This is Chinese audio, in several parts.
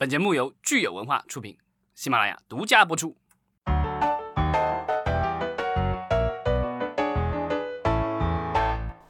本节目由聚友文化出品，喜马拉雅独家播出。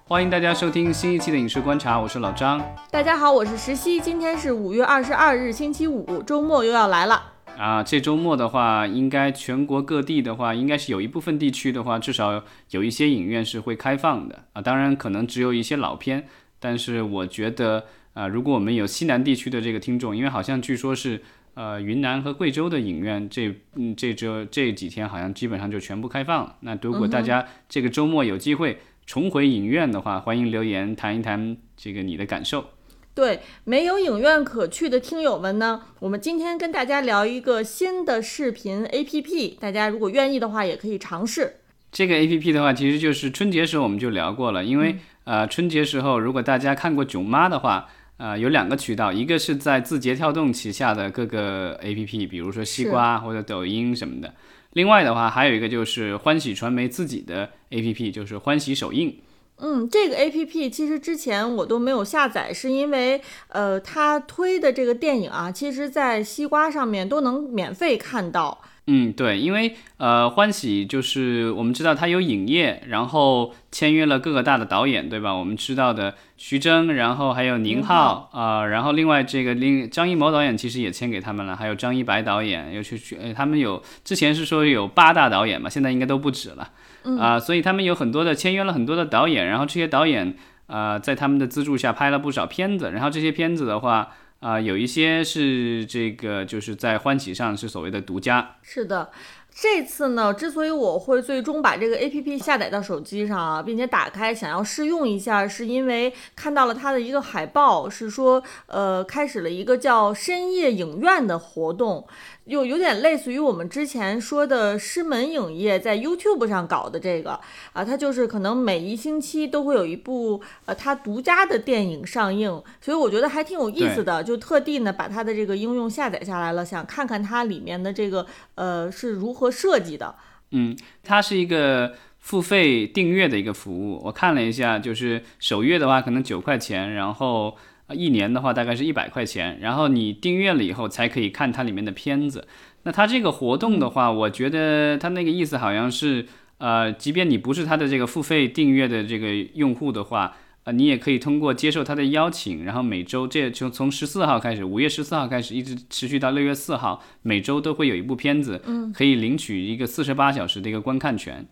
欢迎大家收听新一期的《影视观察》，我是老张。大家好，我是石溪。今天是五月二十二日，星期五，周末又要来了。啊，这周末的话，应该全国各地的话，应该是有一部分地区的话，至少有一些影院是会开放的啊。当然，可能只有一些老片，但是我觉得。啊，如果我们有西南地区的这个听众，因为好像据说是，呃，云南和贵州的影院这嗯这周这几天好像基本上就全部开放了。那如果大家这个周末有机会重回影院的话，欢迎留言谈一谈这个你的感受。对，没有影院可去的听友们呢，我们今天跟大家聊一个新的视频 APP，大家如果愿意的话也可以尝试。这个 APP 的话，其实就是春节时候我们就聊过了，因为呃春节时候如果大家看过《囧妈》的话。啊，有两个渠道，一个是在字节跳动旗下的各个 APP，比如说西瓜或者抖音什么的。另外的话，还有一个就是欢喜传媒自己的 APP，就是欢喜首映。嗯，这个 APP 其实之前我都没有下载，是因为呃，它推的这个电影啊，其实在西瓜上面都能免费看到。嗯，对，因为呃，欢喜就是我们知道他有影业，然后签约了各个大的导演，对吧？我们知道的徐峥，然后还有宁浩啊，然后另外这个另张艺谋导演其实也签给他们了，还有张一白导演，又去去，他们有之前是说有八大导演嘛，现在应该都不止了啊，所以他们有很多的签约了很多的导演，然后这些导演啊，在他们的资助下拍了不少片子，然后这些片子的话。啊，有一些是这个，就是在欢喜上是所谓的独家。是的，这次呢，之所以我会最终把这个 A P P 下载到手机上啊，并且打开想要试用一下，是因为看到了它的一个海报，是说呃，开始了一个叫深夜影院的活动。有有点类似于我们之前说的狮门影业在 YouTube 上搞的这个啊，它就是可能每一星期都会有一部呃它独家的电影上映，所以我觉得还挺有意思的，就特地呢把它的这个应用下载下来了，想看看它里面的这个呃是如何设计的。嗯，它是一个付费订阅的一个服务，我看了一下，就是首月的话可能九块钱，然后。一年的话大概是一百块钱，然后你订阅了以后才可以看它里面的片子。那它这个活动的话，我觉得它那个意思好像是，呃，即便你不是它的这个付费订阅的这个用户的话，呃，你也可以通过接受他的邀请，然后每周这就从十四号开始，五月十四号开始一直持续到六月四号，每周都会有一部片子，嗯，可以领取一个四十八小时的一个观看权。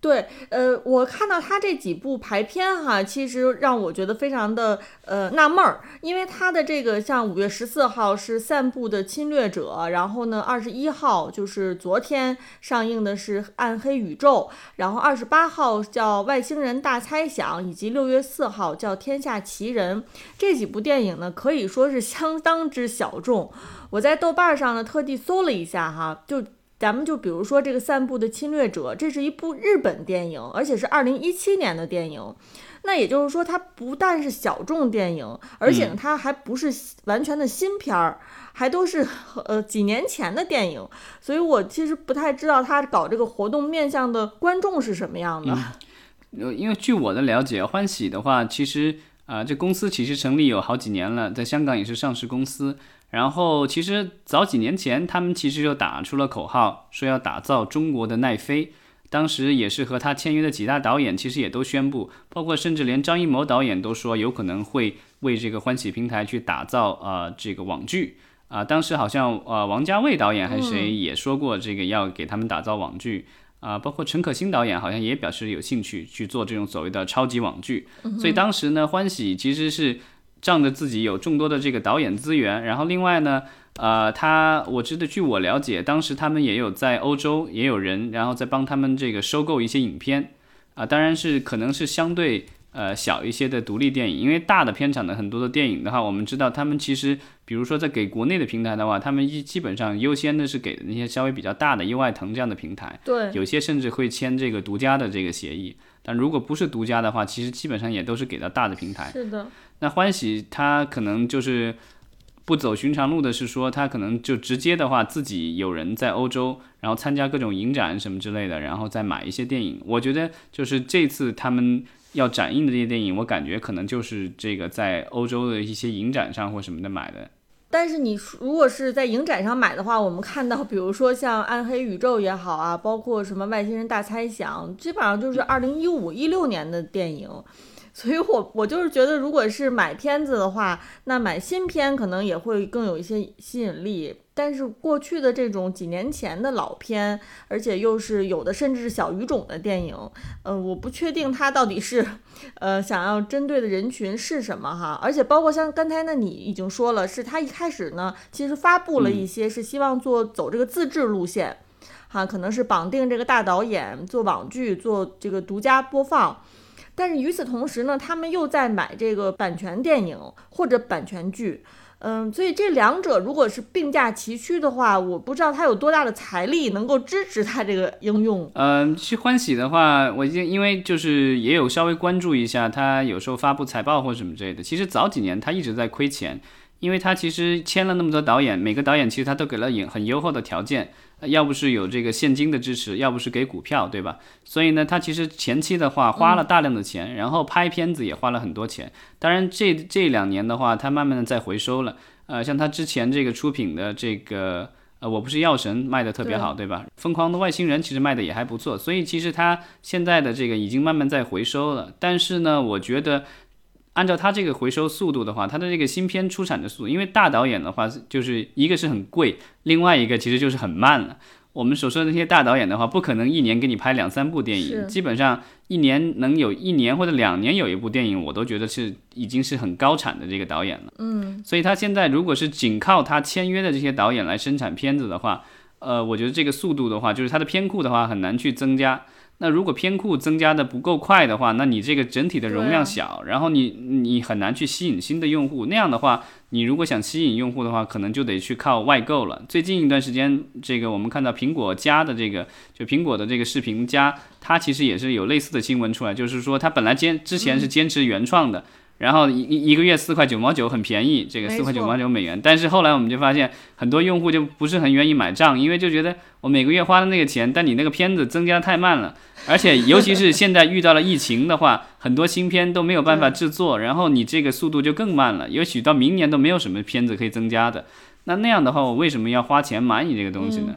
对，呃，我看到他这几部排片哈，其实让我觉得非常的呃纳闷儿，因为他的这个像五月十四号是散步的侵略者，然后呢，二十一号就是昨天上映的是暗黑宇宙，然后二十八号叫外星人大猜想，以及六月四号叫天下奇人，这几部电影呢可以说是相当之小众。我在豆瓣上呢特地搜了一下哈，就。咱们就比如说这个散步的侵略者，这是一部日本电影，而且是二零一七年的电影。那也就是说，它不但是小众电影，而且呢，它还不是完全的新片儿，还都是呃几年前的电影。所以我其实不太知道他搞这个活动面向的观众是什么样的。呃，因为据我的了解，欢喜的话，其实啊，这公司其实成立有好几年了，在香港也是上市公司。然后，其实早几年前，他们其实就打出了口号，说要打造中国的奈飞。当时也是和他签约的几大导演，其实也都宣布，包括甚至连张艺谋导演都说有可能会为这个欢喜平台去打造呃这个网剧啊。当时好像呃王家卫导演还是谁也说过这个要给他们打造网剧啊。包括陈可辛导演好像也表示有兴趣去做这种所谓的超级网剧。所以当时呢，欢喜其实是。仗着自己有众多的这个导演资源，然后另外呢，呃，他我知道，据我了解，当时他们也有在欧洲也有人，然后在帮他们这个收购一些影片，啊，当然是可能是相对呃小一些的独立电影，因为大的片场的很多的电影的话，我们知道他们其实，比如说在给国内的平台的话，他们一基本上优先的是给那些稍微比较大的优爱腾这样的平台，对，有些甚至会签这个独家的这个协议，但如果不是独家的话，其实基本上也都是给到大的平台，是的。那欢喜他可能就是不走寻常路的，是说他可能就直接的话，自己有人在欧洲，然后参加各种影展什么之类的，然后再买一些电影。我觉得就是这次他们要展映的这些电影，我感觉可能就是这个在欧洲的一些影展上或什么的买的。但是你如果是在影展上买的话，我们看到，比如说像《暗黑宇宙》也好啊，包括什么《外星人大猜想》，基本上就是二零一五一六年的电影。所以我我就是觉得，如果是买片子的话，那买新片可能也会更有一些吸引力。但是过去的这种几年前的老片，而且又是有的甚至是小语种的电影，呃，我不确定它到底是，呃，想要针对的人群是什么哈。而且包括像刚才那你已经说了，是他一开始呢，其实发布了一些是希望做走这个自制路线，哈，可能是绑定这个大导演做网剧做这个独家播放。但是与此同时呢，他们又在买这个版权电影或者版权剧，嗯，所以这两者如果是并驾齐驱的话，我不知道他有多大的财力能够支持他这个应用。嗯，去欢喜的话，我因因为就是也有稍微关注一下，他有时候发布财报或什么之类的。其实早几年他一直在亏钱，因为他其实签了那么多导演，每个导演其实他都给了很优厚的条件。要不是有这个现金的支持，要不是给股票，对吧？所以呢，他其实前期的话花了大量的钱，然后拍片子也花了很多钱。当然，这这两年的话，他慢慢的在回收了。呃，像他之前这个出品的这个呃，我不是药神卖的特别好，对吧？疯狂的外星人其实卖的也还不错。所以其实他现在的这个已经慢慢在回收了。但是呢，我觉得。按照他这个回收速度的话，他的这个新片出产的速度，因为大导演的话，就是一个是很贵，另外一个其实就是很慢了。我们所说的那些大导演的话，不可能一年给你拍两三部电影，基本上一年能有一年或者两年有一部电影，我都觉得是已经是很高产的这个导演了。嗯，所以他现在如果是仅靠他签约的这些导演来生产片子的话，呃，我觉得这个速度的话，就是它的偏库的话很难去增加。那如果偏库增加的不够快的话，那你这个整体的容量小，然后你你很难去吸引新的用户。那样的话，你如果想吸引用户的话，可能就得去靠外购了。最近一段时间，这个我们看到苹果加的这个，就苹果的这个视频加，它其实也是有类似的新闻出来，就是说它本来坚之前是坚持原创的。然后一一个月四块九毛九很便宜，这个四块九毛九美元。但是后来我们就发现，很多用户就不是很愿意买账，因为就觉得我每个月花的那个钱，但你那个片子增加太慢了，而且尤其是现在遇到了疫情的话，很多新片都没有办法制作，然后你这个速度就更慢了，也许到明年都没有什么片子可以增加的。那那样的话，我为什么要花钱买你这个东西呢？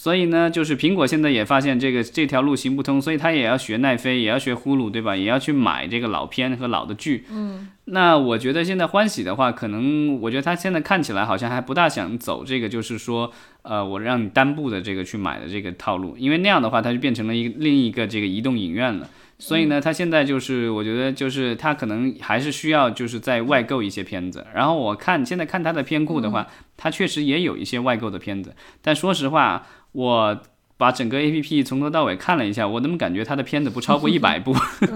所以呢，就是苹果现在也发现这个这条路行不通，所以他也要学奈飞，也要学呼噜，对吧？也要去买这个老片和老的剧。嗯，那我觉得现在欢喜的话，可能我觉得他现在看起来好像还不大想走这个，就是说，呃，我让你单部的这个去买的这个套路，因为那样的话，它就变成了一个另一个这个移动影院了。所以呢，他现在就是我觉得就是他可能还是需要就是在外购一些片子。然后我看现在看他的片库的话，他确实也有一些外购的片子，但说实话。我把整个 A P P 从头到尾看了一下，我怎么感觉它的片子不超过 一百部？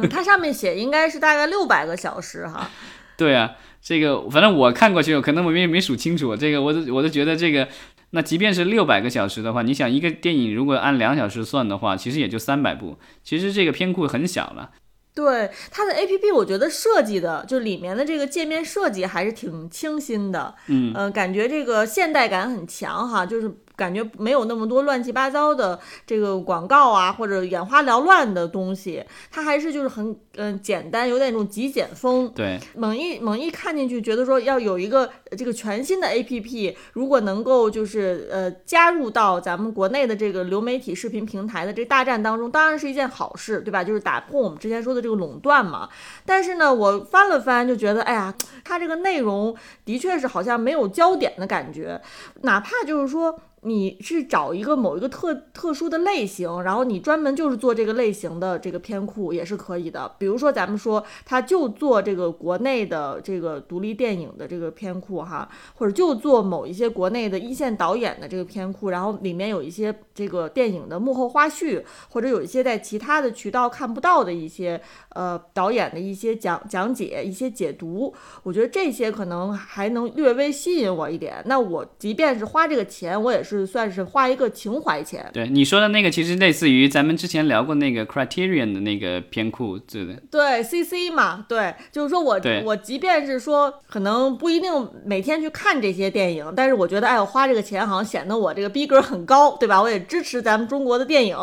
它上面写应该是大概六百个小时哈。对啊，这个反正我看过去，可能我没没数清楚。这个我都我都觉得这个，那即便是六百个小时的话，你想一个电影如果按两小时算的话，其实也就三百部。其实这个片库很小了。对它的 A P P，我觉得设计的就里面的这个界面设计还是挺清新的。嗯，感觉这个现代感很强哈，就是。感觉没有那么多乱七八糟的这个广告啊，或者眼花缭乱的东西，它还是就是很嗯简单，有点那种极简风。对，猛一猛一看进去，觉得说要有一个这个全新的 APP，如果能够就是呃加入到咱们国内的这个流媒体视频平台的这大战当中，当然是一件好事，对吧？就是打破我们之前说的这个垄断嘛。但是呢，我翻了翻，就觉得哎呀，它这个内容的确是好像没有焦点的感觉，哪怕就是说。你是找一个某一个特特殊的类型，然后你专门就是做这个类型的这个片库也是可以的。比如说咱们说，他就做这个国内的这个独立电影的这个片库哈，或者就做某一些国内的一线导演的这个片库，然后里面有一些这个电影的幕后花絮，或者有一些在其他的渠道看不到的一些呃导演的一些讲讲解、一些解读，我觉得这些可能还能略微吸引我一点。那我即便是花这个钱，我也是。是算是花一个情怀钱。对你说的那个，其实类似于咱们之前聊过那个 Criterion 的那个片库，对的。对 CC 嘛，对，就是说我我即便是说可能不一定每天去看这些电影，但是我觉得哎，我花这个钱好像显得我这个逼格很高，对吧？我也支持咱们中国的电影。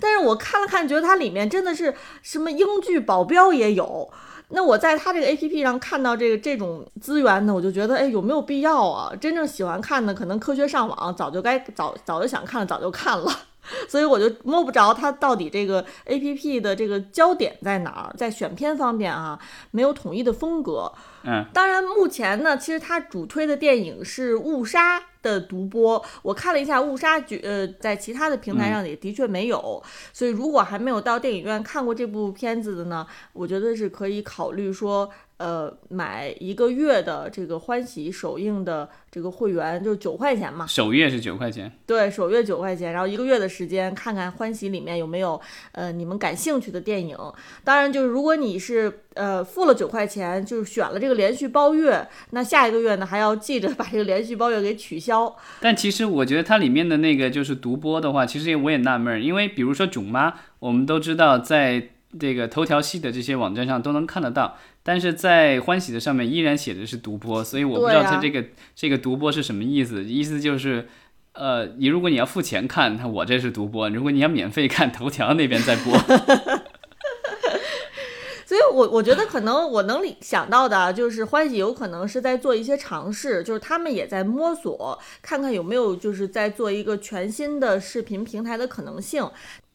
但是我看了看，觉得它里面真的是什么英剧保镖也有。那我在他这个 A P P 上看到这个这种资源呢，我就觉得，哎，有没有必要啊？真正喜欢看的，可能科学上网早就该早早就想看了，早就看了。所以我就摸不着它到底这个 A P P 的这个焦点在哪儿，在选片方面啊，没有统一的风格。嗯，当然目前呢，其实它主推的电影是《误杀》的独播。我看了一下，《误杀》剧呃，在其他的平台上也的确没有。所以如果还没有到电影院看过这部片子的呢，我觉得是可以考虑说。呃，买一个月的这个欢喜首映的这个会员，就是九块钱嘛。首月是九块钱。对，首月九块钱，然后一个月的时间，看看欢喜里面有没有呃你们感兴趣的电影。当然，就是如果你是呃付了九块钱，就是选了这个连续包月，那下一个月呢还要记着把这个连续包月给取消。但其实我觉得它里面的那个就是独播的话，其实我也纳闷，因为比如说囧妈，我们都知道在这个头条系的这些网站上都能看得到。但是在欢喜的上面依然写的是独播，所以我不知道它这个这个独播是什么意思。意思就是，呃，你如果你要付钱看，它我这是独播；如果你要免费看，头条那边在播。我我觉得可能我能想到的，就是欢喜有可能是在做一些尝试，就是他们也在摸索，看看有没有就是在做一个全新的视频平台的可能性。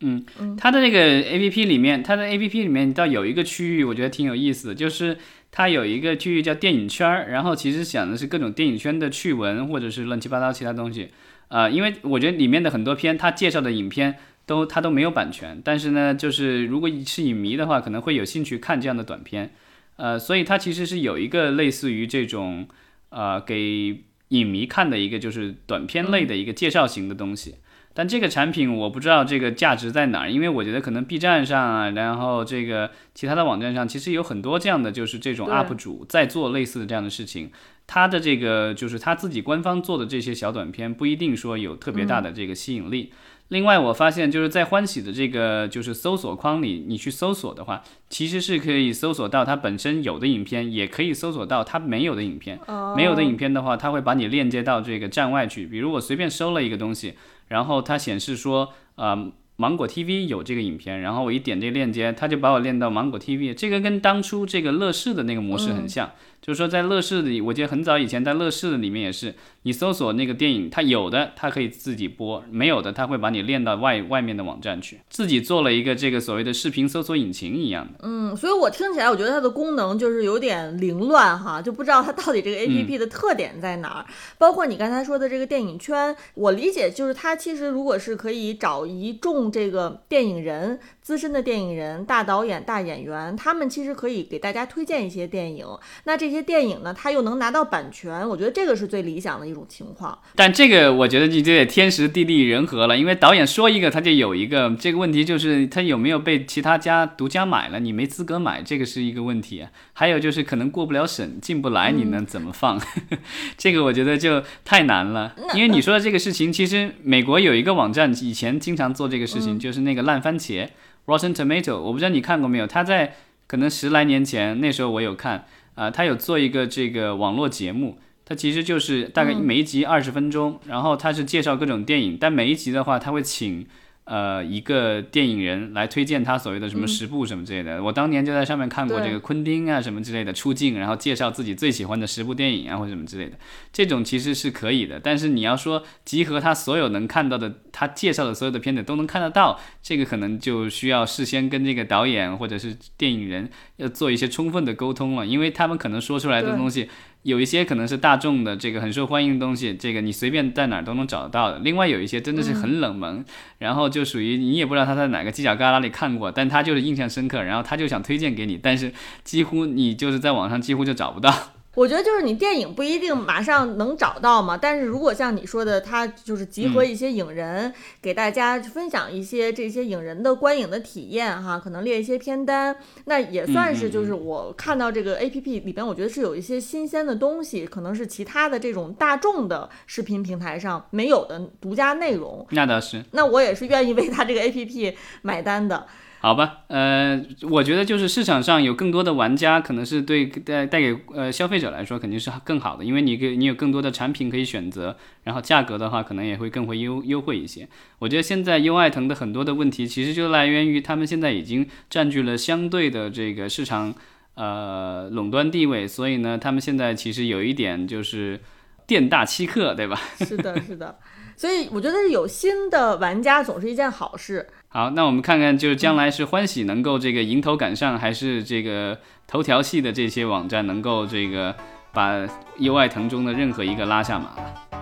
嗯，它的那个 A P P 里面，它的 A P P 里面倒有一个区域，我觉得挺有意思的，就是它有一个区域叫电影圈儿，然后其实讲的是各种电影圈的趣闻或者是乱七八糟其他东西。呃，因为我觉得里面的很多片，它介绍的影片都它都没有版权，但是呢，就是如果是影迷的话，可能会有兴趣看这样的短片。呃，所以它其实是有一个类似于这种呃给影迷看的一个就是短片类的一个介绍型的东西。但这个产品我不知道这个价值在哪儿，因为我觉得可能 B 站上啊，然后这个其他的网站上，其实有很多这样的，就是这种 UP 主在做类似的这样的事情。他的这个就是他自己官方做的这些小短片，不一定说有特别大的这个吸引力。另外，我发现就是在欢喜的这个就是搜索框里，你去搜索的话，其实是可以搜索到它本身有的影片，也可以搜索到它没有的影片。没有的影片的话，它会把你链接到这个站外去。比如我随便搜了一个东西。然后它显示说，呃，芒果 TV 有这个影片，然后我一点这个链接，它就把我链到芒果 TV。这个跟当初这个乐视的那个模式很像。就是说，在乐视里，我记得很早以前在乐视的里面也是，你搜索那个电影，它有的它可以自己播，没有的它会把你链到外外面的网站去，自己做了一个这个所谓的视频搜索引擎一样的。嗯，所以我听起来，我觉得它的功能就是有点凌乱哈，就不知道它到底这个 A P P 的特点在哪儿。包括你刚才说的这个电影圈，我理解就是它其实如果是可以找一众这个电影人。资深的电影人、大导演、大演员，他们其实可以给大家推荐一些电影。那这些电影呢，他又能拿到版权，我觉得这个是最理想的一种情况。但这个我觉得你就得天时地利人和了，因为导演说一个他就有一个。这个问题就是他有没有被其他家独家买了，你没资格买，这个是一个问题。还有就是可能过不了审，进不来，你能怎么放？这个我觉得就太难了。因为你说的这个事情，其实美国有一个网站以前经常做这个事情，就是那个烂番茄。Rotten Tomato，我不知道你看过没有？他在可能十来年前，那时候我有看啊，他有做一个这个网络节目，他其实就是大概每一集二十分钟，然后他是介绍各种电影，但每一集的话，他会请。呃，一个电影人来推荐他所谓的什么十部什么之类的，我当年就在上面看过这个昆汀啊什么之类的出镜，然后介绍自己最喜欢的十部电影啊或者什么之类的，这种其实是可以的。但是你要说集合他所有能看到的，他介绍的所有的片子都能看得到，这个可能就需要事先跟这个导演或者是电影人要做一些充分的沟通了，因为他们可能说出来的东西。有一些可能是大众的这个很受欢迎的东西，这个你随便在哪儿都能找得到的。另外有一些真的是很冷门，然后就属于你也不知道他在哪个犄角旮旯里看过，但他就是印象深刻，然后他就想推荐给你，但是几乎你就是在网上几乎就找不到。我觉得就是你电影不一定马上能找到嘛，但是如果像你说的，他就是集合一些影人，给大家分享一些这些影人的观影的体验哈，可能列一些片单，那也算是就是我看到这个 A P P 里边，我觉得是有一些新鲜的东西，可能是其他的这种大众的视频平台上没有的独家内容。那倒是，那我也是愿意为他这个 A P P 买单的。好吧，呃，我觉得就是市场上有更多的玩家，可能是对带带给呃消费者来说肯定是更好的，因为你给你有更多的产品可以选择，然后价格的话可能也会更会优优惠一些。我觉得现在优爱腾的很多的问题，其实就来源于他们现在已经占据了相对的这个市场。呃垄断地位，所以呢，他们现在其实有一点就是店大欺客，对吧？是的，是的。所以我觉得有新的玩家总是一件好事。好，那我们看看，就是将来是欢喜能够这个迎头赶上，还是这个头条系的这些网站能够这个把优爱腾中的任何一个拉下马。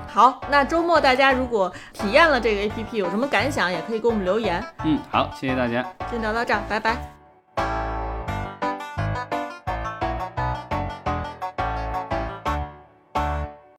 好，那周末大家如果体验了这个 APP，有什么感想，也可以给我们留言。嗯，好，谢谢大家，先聊到这儿，拜拜。